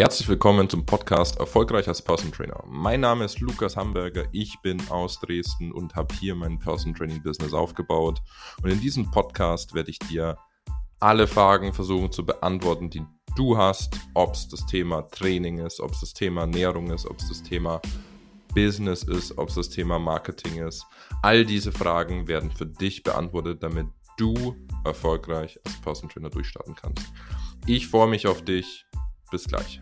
Herzlich willkommen zum Podcast Erfolgreich als Person Trainer. Mein Name ist Lukas Hamburger, ich bin aus Dresden und habe hier mein Person Training Business aufgebaut. Und in diesem Podcast werde ich dir alle Fragen versuchen zu beantworten, die du hast, ob es das Thema Training ist, ob es das Thema Ernährung ist, ob es das Thema Business ist, ob es das Thema Marketing ist. All diese Fragen werden für dich beantwortet, damit du erfolgreich als Person Trainer durchstarten kannst. Ich freue mich auf dich. Bis gleich.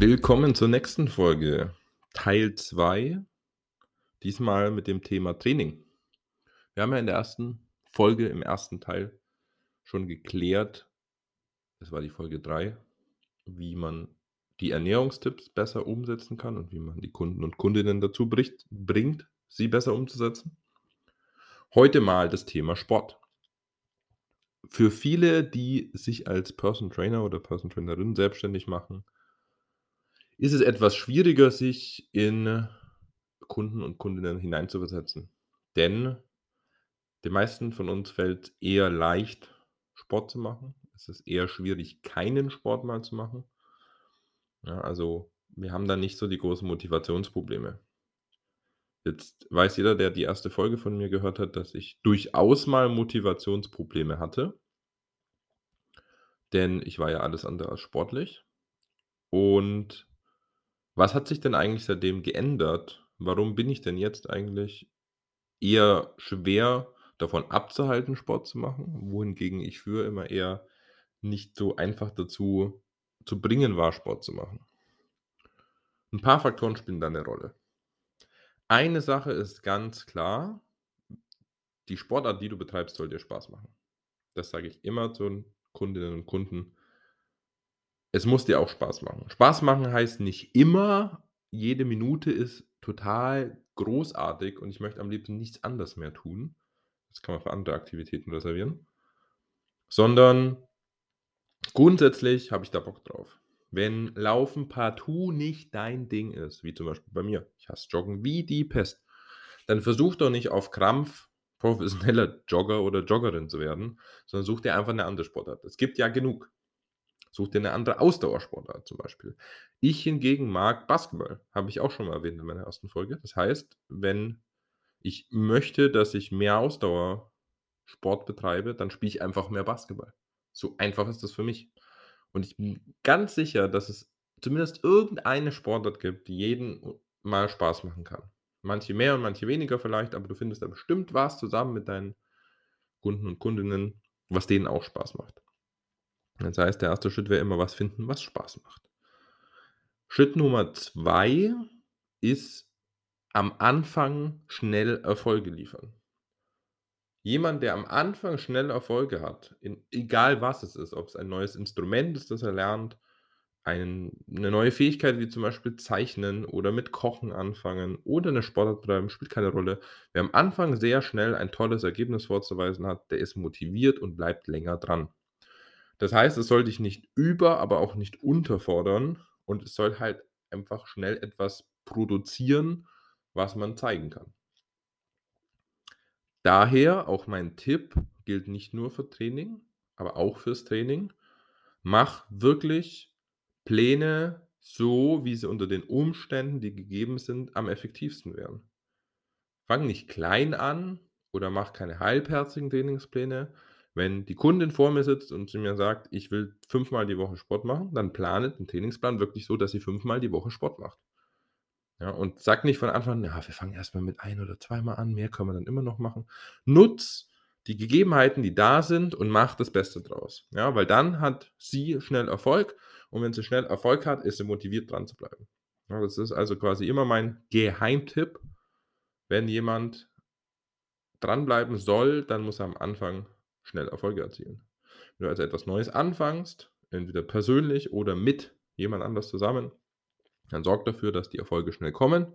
Willkommen zur nächsten Folge, Teil 2. Diesmal mit dem Thema Training. Wir haben ja in der ersten Folge, im ersten Teil, schon geklärt, das war die Folge 3, wie man die Ernährungstipps besser umsetzen kann und wie man die Kunden und Kundinnen dazu bringt, sie besser umzusetzen. Heute mal das Thema Sport für viele, die sich als Person Trainer oder Person Trainerin selbstständig machen, ist es etwas schwieriger, sich in Kunden und Kundinnen hineinzuversetzen. Denn den meisten von uns fällt eher leicht, Sport zu machen. Es ist eher schwierig, keinen Sport mal zu machen. Ja, also wir haben da nicht so die großen Motivationsprobleme. Jetzt weiß jeder, der die erste Folge von mir gehört hat, dass ich durchaus mal Motivationsprobleme hatte. Denn ich war ja alles andere als sportlich. Und was hat sich denn eigentlich seitdem geändert? Warum bin ich denn jetzt eigentlich eher schwer davon abzuhalten, Sport zu machen, wohingegen ich früher immer eher nicht so einfach dazu zu bringen war, Sport zu machen? Ein paar Faktoren spielen da eine Rolle. Eine Sache ist ganz klar, die Sportart, die du betreibst, soll dir Spaß machen. Das sage ich immer zu Kundinnen und Kunden. Es muss dir auch Spaß machen. Spaß machen heißt nicht immer, jede Minute ist total großartig und ich möchte am liebsten nichts anderes mehr tun. Das kann man für andere Aktivitäten reservieren. Sondern grundsätzlich habe ich da Bock drauf. Wenn Laufen partout nicht dein Ding ist, wie zum Beispiel bei mir, ich hasse Joggen wie die Pest, dann versuch doch nicht auf Krampf professioneller Jogger oder Joggerin zu werden, sondern such dir einfach eine andere Sportart. Es gibt ja genug. Such dir eine andere Ausdauersportart zum Beispiel. Ich hingegen mag Basketball, habe ich auch schon mal erwähnt in meiner ersten Folge. Das heißt, wenn ich möchte, dass ich mehr Ausdauersport betreibe, dann spiele ich einfach mehr Basketball. So einfach ist das für mich. Und ich bin ganz sicher, dass es zumindest irgendeine Sportart gibt, die jeden mal Spaß machen kann. Manche mehr und manche weniger vielleicht, aber du findest da bestimmt was zusammen mit deinen Kunden und Kundinnen, was denen auch Spaß macht. Das heißt, der erste Schritt wäre immer was finden, was Spaß macht. Schritt Nummer zwei ist am Anfang schnell Erfolge liefern. Jemand, der am Anfang schnell Erfolge hat, in, egal was es ist, ob es ein neues Instrument ist, das er lernt, ein, eine neue Fähigkeit wie zum Beispiel Zeichnen oder mit Kochen anfangen oder eine Sportart betreiben, spielt keine Rolle. Wer am Anfang sehr schnell ein tolles Ergebnis vorzuweisen hat, der ist motiviert und bleibt länger dran. Das heißt, es soll dich nicht über, aber auch nicht unterfordern und es soll halt einfach schnell etwas produzieren, was man zeigen kann. Daher auch mein Tipp gilt nicht nur für Training, aber auch fürs Training. Mach wirklich Pläne so, wie sie unter den Umständen, die gegeben sind, am effektivsten wären. Fang nicht klein an oder mach keine halbherzigen Trainingspläne. Wenn die Kundin vor mir sitzt und sie mir sagt, ich will fünfmal die Woche Sport machen, dann planet den Trainingsplan wirklich so, dass sie fünfmal die Woche Sport macht. Ja, und sag nicht von Anfang an, ja, wir fangen erstmal mit ein oder zweimal an, mehr können wir dann immer noch machen. Nutz die Gegebenheiten, die da sind und mach das Beste draus. Ja, weil dann hat sie schnell Erfolg und wenn sie schnell Erfolg hat, ist sie motiviert dran zu bleiben. Ja, das ist also quasi immer mein Geheimtipp. Wenn jemand dranbleiben soll, dann muss er am Anfang schnell Erfolge erzielen. Wenn du also etwas Neues anfängst, entweder persönlich oder mit jemand anders zusammen, dann sorg dafür, dass die Erfolge schnell kommen.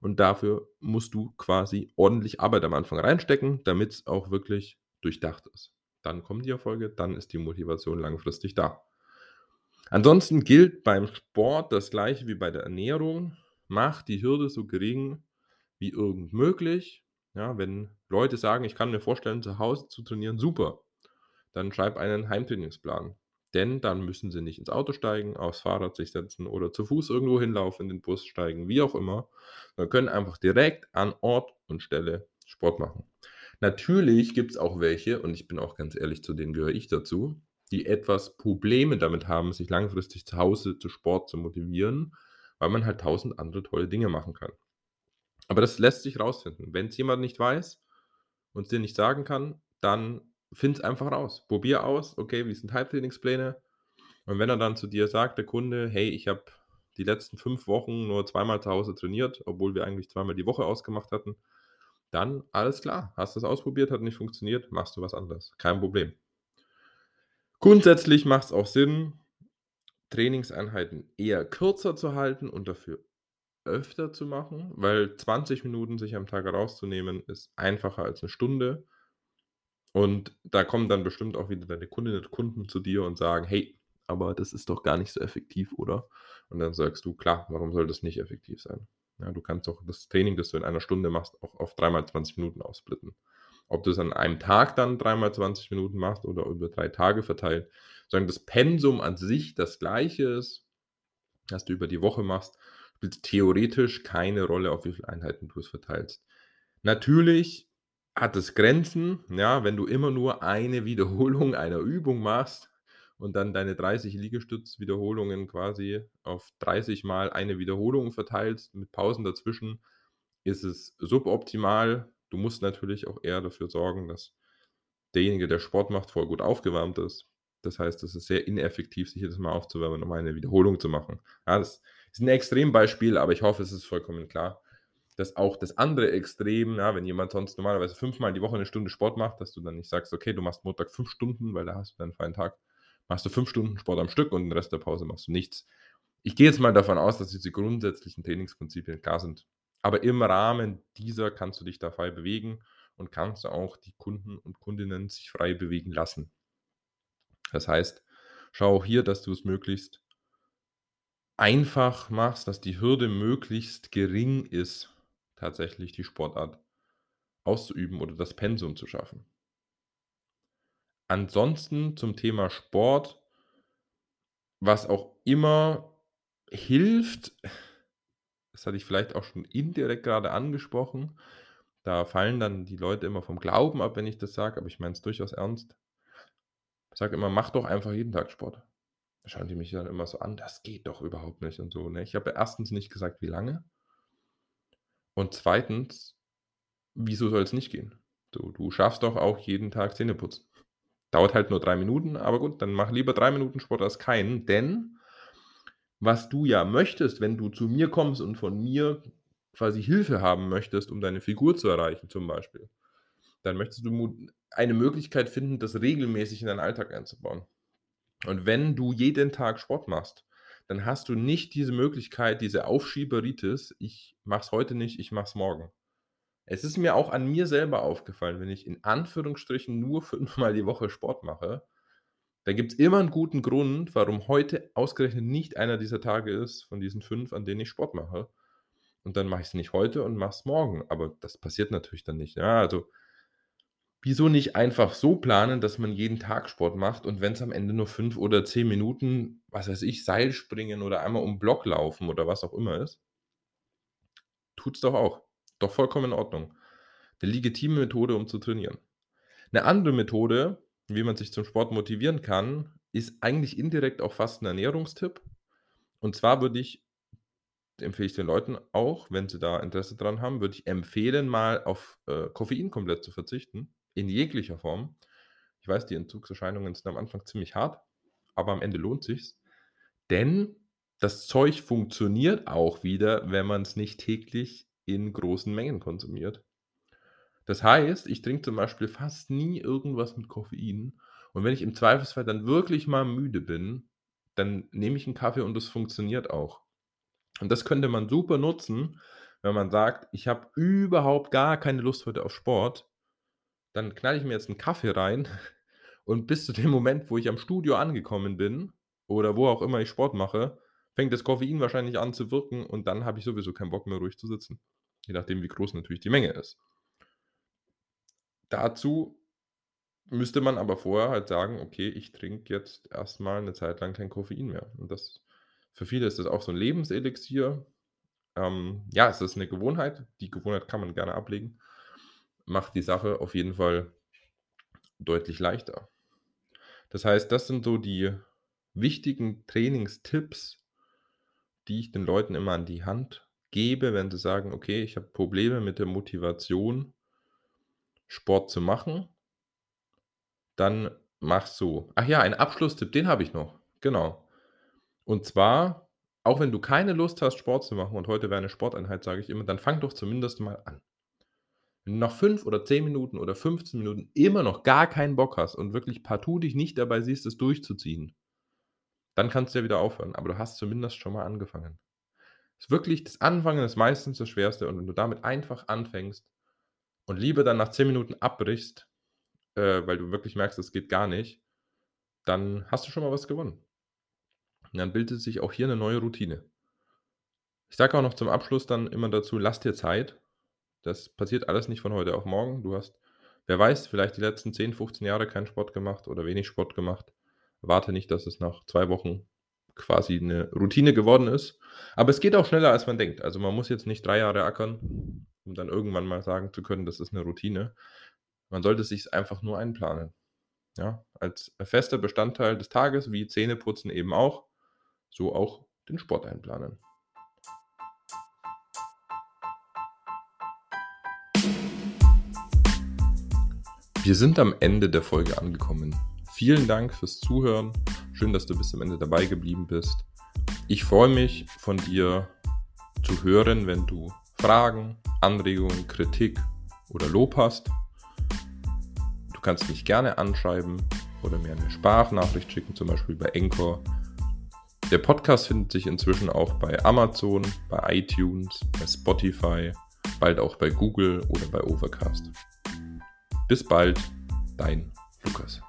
Und dafür musst du quasi ordentlich Arbeit am Anfang reinstecken, damit es auch wirklich durchdacht ist. Dann kommen die Erfolge, dann ist die Motivation langfristig da. Ansonsten gilt beim Sport das gleiche wie bei der Ernährung. Mach die Hürde so gering wie irgend möglich. Ja, wenn Leute sagen, ich kann mir vorstellen, zu Hause zu trainieren, super. Dann schreib einen Heimtrainingsplan. Denn dann müssen sie nicht ins Auto steigen, aufs Fahrrad sich setzen oder zu Fuß irgendwo hinlaufen, in den Bus steigen, wie auch immer. Wir können einfach direkt an Ort und Stelle Sport machen. Natürlich gibt's auch welche, und ich bin auch ganz ehrlich, zu denen gehöre ich dazu, die etwas Probleme damit haben, sich langfristig zu Hause zu Sport zu motivieren, weil man halt tausend andere tolle Dinge machen kann. Aber das lässt sich rausfinden. Wenn's jemand nicht weiß und es dir nicht sagen kann, dann find's einfach raus. Probier aus, okay, wie sind Halbtrainingspläne? Und wenn er dann zu dir sagt, der Kunde: „Hey, ich habe die letzten 5 Wochen nur zweimal zu Hause trainiert, obwohl wir eigentlich zweimal die Woche ausgemacht hatten“, dann alles klar. Hast du's ausprobiert, hat nicht funktioniert, machst du was anderes. Kein Problem. Grundsätzlich macht's auch Sinn, Trainingseinheiten eher kürzer zu halten und dafür öfter zu machen, weil 20 Minuten sich am Tag rauszunehmen, ist einfacher als 'ne Stunde. Und da kommen dann bestimmt auch wieder deine Kundinnen und Kunden zu dir und sagen: „Hey, aber das ist doch gar nicht so effektiv, oder?“ Und dann sagst du: „Klar, warum soll das nicht effektiv sein?“ Ja, du kannst doch das Training, das du in einer Stunde machst, auch auf dreimal 20 Minuten aufsplitten. Ob du's an einem Tag dann dreimal 20 Minuten machst oder über 3 Tage verteilt, solange das Pensum an sich das Gleiche ist, das du über die Woche machst, spielt's theoretisch keine Rolle, auf wie viele Einheiten du es verteilst. Natürlich hat es Grenzen, ja, wenn du immer nur eine Wiederholung einer Übung machst und dann deine 30 Liegestützwiederholungen quasi auf 30 mal eine Wiederholung verteilst mit Pausen dazwischen, ist es suboptimal. Du musst natürlich auch eher dafür sorgen, dass derjenige, der Sport macht, vorher gut aufgewärmt ist. Das heißt, es ist sehr ineffektiv, sich jedes Mal aufzuwärmen, um eine Wiederholung zu machen. Ja, das ist 'n Extrembeispiel, aber ich hoffe, es ist vollkommen klar, dass auch das andere Extrem, ja, wenn jemand sonst normalerweise fünfmal die Woche 'ne Stunde Sport macht, dass du dann nicht sagst: „Okay, du machst Montag 5 Stunden, weil da hast du deinen freien Tag.“ Machst du 5 Stunden Sport am Stück und den Rest der Pause machst du nichts. Ich gehe jetzt mal davon aus, dass diese grundsätzlichen Trainingsprinzipien klar sind. Aber im Rahmen dieser kannst du dich da frei bewegen und kannst auch die Kunden und Kundinnen sich frei bewegen lassen. Das heißt, schau auch hier, dass du's möglichst einfach machst, dass die Hürde möglichst gering ist, tatsächlich die Sportart auszuüben oder das Pensum zu schaffen. Ansonsten zum Thema Sport was auch immer hilft, das hatte ich vielleicht auch schon indirekt grade angesprochen, da fallen dann die Leute immer vom Glauben ab, wenn ich das sage, aber ich meine es durchaus ernst. Ich sage immer: „Mach doch einfach jeden Tag Sport.“ Da schauen die mich dann immer so an: „Das geht doch überhaupt nicht“ und so, ne? Ich habe 1. nicht gesagt, wie lange. Und 2. wieso soll's nicht gehen? Du du schaffst doch auch jeden Tag Zähneputzen. Dauert halt nur 3 Minuten, aber gut, dann mach lieber 3 Minuten Sport als keinen, denn was du ja möchtest, wenn du zu mir kommst und von mir quasi Hilfe haben möchtest, um deine Figur zu erreichen zum Beispiel, dann möchtest du eine Möglichkeit finden, das regelmäßig in deinen Alltag einzubauen. Und wenn du jeden Tag Sport machst, dann hast du nicht diese Möglichkeit, diese Aufschieberitis: „Ich mache es heute nicht, ich mache es morgen.“ Es ist mir auch an mir selber aufgefallen, wenn ich in Anführungsstrichen nur fünfmal die Woche Sport mache, dann gibt's immer 'n guten Grund, warum heute ausgerechnet nicht einer dieser Tage ist von diesen 5, an denen ich Sport mache. Und dann mache ich's nicht heute und mache es morgen, aber das passiert natürlich dann nicht, ja, also wieso nicht einfach so planen, dass man jeden Tag Sport macht und wenn's am Ende nur 5 oder 10 Minuten, was weiß ich, Seilspringen oder einmal um Block laufen oder was auch immer ist tut's doch auch. Doch vollkommen in Ordnung. 'Ne legitime Methode, um zu trainieren. 'Ne andere Methode, wie man sich zum Sport motivieren kann, ist eigentlich indirekt auch fast 'n Ernährungstipp. Und zwar würde ich empfehle ich den Leuten auch, wenn sie da Interesse dran haben, würde ich empfehlen, mal auf, äh, Koffein komplett zu verzichten, in jeglicher Form. Ich weiß, die Entzugserscheinungen sind am Anfang ziemlich hart, aber am Ende lohnt sich's, denn das Zeug funktioniert auch wieder, wenn man's nicht täglich in großen Mengen konsumiert. Das heißt, ich trinke zum Beispiel fast nie irgendwas mit Koffein und wenn ich im Zweifelsfall dann wirklich mal müde bin, dann nehme ich 'n Kaffee und das funktioniert auch. Und das könnte man super nutzen, wenn man sagt: „Ich habe überhaupt gar keine Lust heute auf Sport.“ Dann knall ich mir jetzt 'n Kaffee rein und bis zu dem Moment, wo ich am Studio angekommen bin oder wo auch immer ich Sport mache, fängt das Koffein wahrscheinlich an zu wirken und dann habe ich sowieso keinen Bock mehr, ruhig zu sitzen, je nachdem, wie groß natürlich die Menge ist. Dazu müsste man aber vorher halt sagen: „Okay, ich trinke jetzt erst mal 'ne Zeit lang kein Koffein mehr.“ Und das für viele ist das auch so 'n Lebenselixier. Ähm, ja, es ist 'ne Gewohnheit. Die Gewohnheit kann man gerne ablegen. Macht die Sache auf jeden Fall deutlich leichter. Das heißt, das sind so die wichtigen Trainingstipps die ich den Leuten immer an die Hand gebe, wenn sie sagen: „Okay, ich habe Probleme mit der Motivation Sport zu machen.“ Dann mach so. Ach ja, ein Abschlusstipp, den habe ich noch. Genau. Und zwar, auch wenn du keine Lust hast, Sport zu machen und heute wäre 'ne Sporteinheit, sage ich immer, dann fang doch zumindest mal an. Wenn du nach 5 oder 10 Minuten oder 15 Minuten immer noch gar keinen Bock hast und wirklich partout dich nicht dabei siehst, es durchzuziehen dann kannst du ja wieder aufhören, aber du hast zumindest schon mal angefangen. Ist wirklich das Anfangen ist meistens das Schwerste und wenn du damit einfach anfängst und lieber dann nach 10 Minuten abbrichst, äh, weil du wirklich merkst, es geht gar nicht, dann hast du schon mal was gewonnen. Und dann bildet sich auch hier 'ne neue Routine. Ich sage auch noch zum Abschluss dann immer dazu: „Lass dir Zeit.“ Das passiert alles nicht von heute auf morgen. Du hast, wer weiß, vielleicht die letzten 10, 15 Jahre keinen Sport gemacht oder wenig Sport gemacht. Warte nicht, dass es nach 2 Wochen quasi 'ne Routine geworden ist. Aber es geht auch schneller, als man denkt. Also, man muss jetzt nicht 3 Jahre ackern, um dann irgendwann mal sagen zu können, das ist 'ne Routine. Man sollte sich's einfach nur einplanen. Ja, als fester Bestandteil des Tages, wie Zähneputzen eben auch, so auch den Sport einplanen. Wir sind am Ende der Folge angekommen. Vielen Dank fürs Zuhören. Schön, dass du bis zum Ende dabei geblieben bist. Ich freue mich, von dir zu hören, wenn du Fragen, Anregungen, Kritik oder Lob hast. Du kannst mich gerne anschreiben oder mir eine Sprachnachricht schicken, zum Beispiel bei Anchor. Der Podcast findet sich inzwischen auch bei Amazon, bei iTunes, bei Spotify, bald auch bei Google oder bei Overcast. Bis bald, dein Lukas.